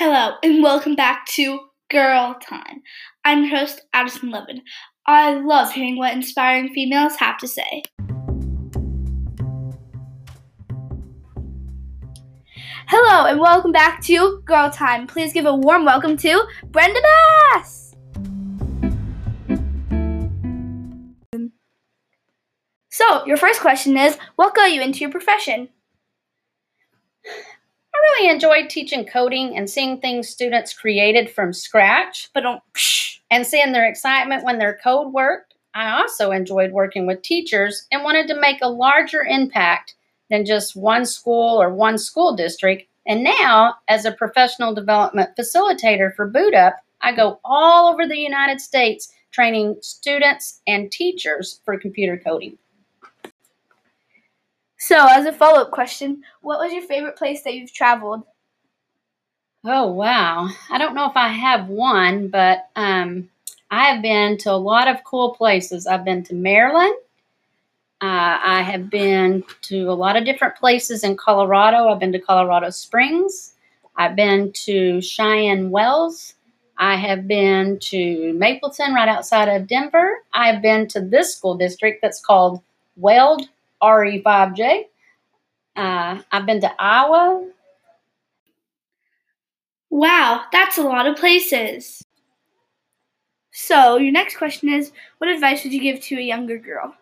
Hello, and welcome back to Girl Time. I'm your host, Addison Levin. I love hearing what inspiring females have to say. Hello, and welcome back to Girl Time. Please give a warm welcome to Brenda Bass. So, your first question is What got you into your profession? I really enjoyed teaching coding and seeing things students created from scratch But and seeing their excitement when their code worked. I also enjoyed working with teachers and wanted to make a larger impact than just one school or one school district. And now, as a professional development facilitator for Boot Up, I go all over the United States training students and teachers for computer coding. So, as a follow up question, what was your favorite place that you've traveled? Oh, wow. I don't know if I have one, but um, I have been to a lot of cool places. I've been to Maryland. Uh, I have been to a lot of different places in Colorado. I've been to Colorado Springs. I've been to Cheyenne Wells. I have been to Mapleton, right outside of Denver. I have been to this school district that's called Weld RE5J. Uh, I've been to Iowa. Wow, that's a lot of places. So, your next question is What advice would you give to a younger girl?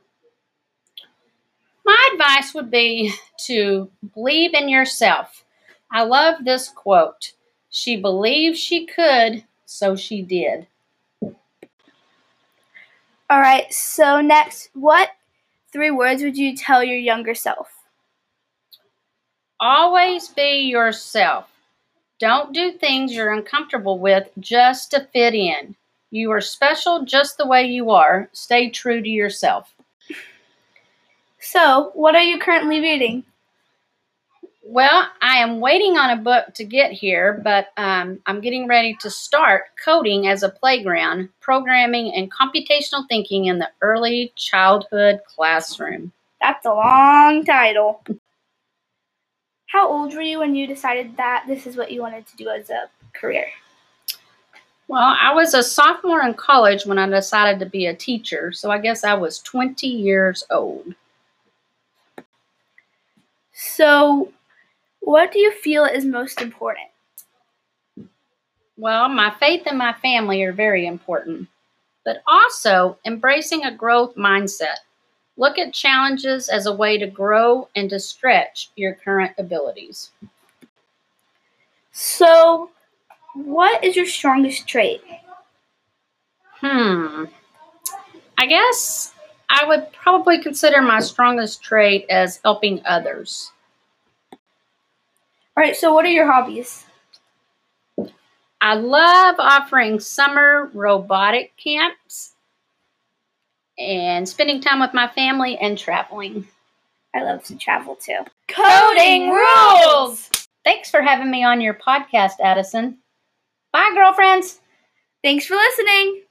My advice would be to believe in yourself. I love this quote. She believed she could, so she did. All right, so next, what three words would you tell your younger self? Always be yourself. Don't do things you're uncomfortable with just to fit in. You are special just the way you are. Stay true to yourself. So, what are you currently reading? Well, I am waiting on a book to get here, but um, I'm getting ready to start coding as a playground, programming, and computational thinking in the early childhood classroom. That's a long title. How old were you when you decided that this is what you wanted to do as a career? Well, I was a sophomore in college when I decided to be a teacher, so I guess I was 20 years old. So, what do you feel is most important? Well, my faith and my family are very important, but also embracing a growth mindset. Look at challenges as a way to grow and to stretch your current abilities. So, what is your strongest trait? Hmm. I guess I would probably consider my strongest trait as helping others. All right, so what are your hobbies? I love offering summer robotic camps and spending time with my family and traveling. I love to travel too. Coding rules! Thanks for having me on your podcast, Addison. Bye, girlfriends. Thanks for listening.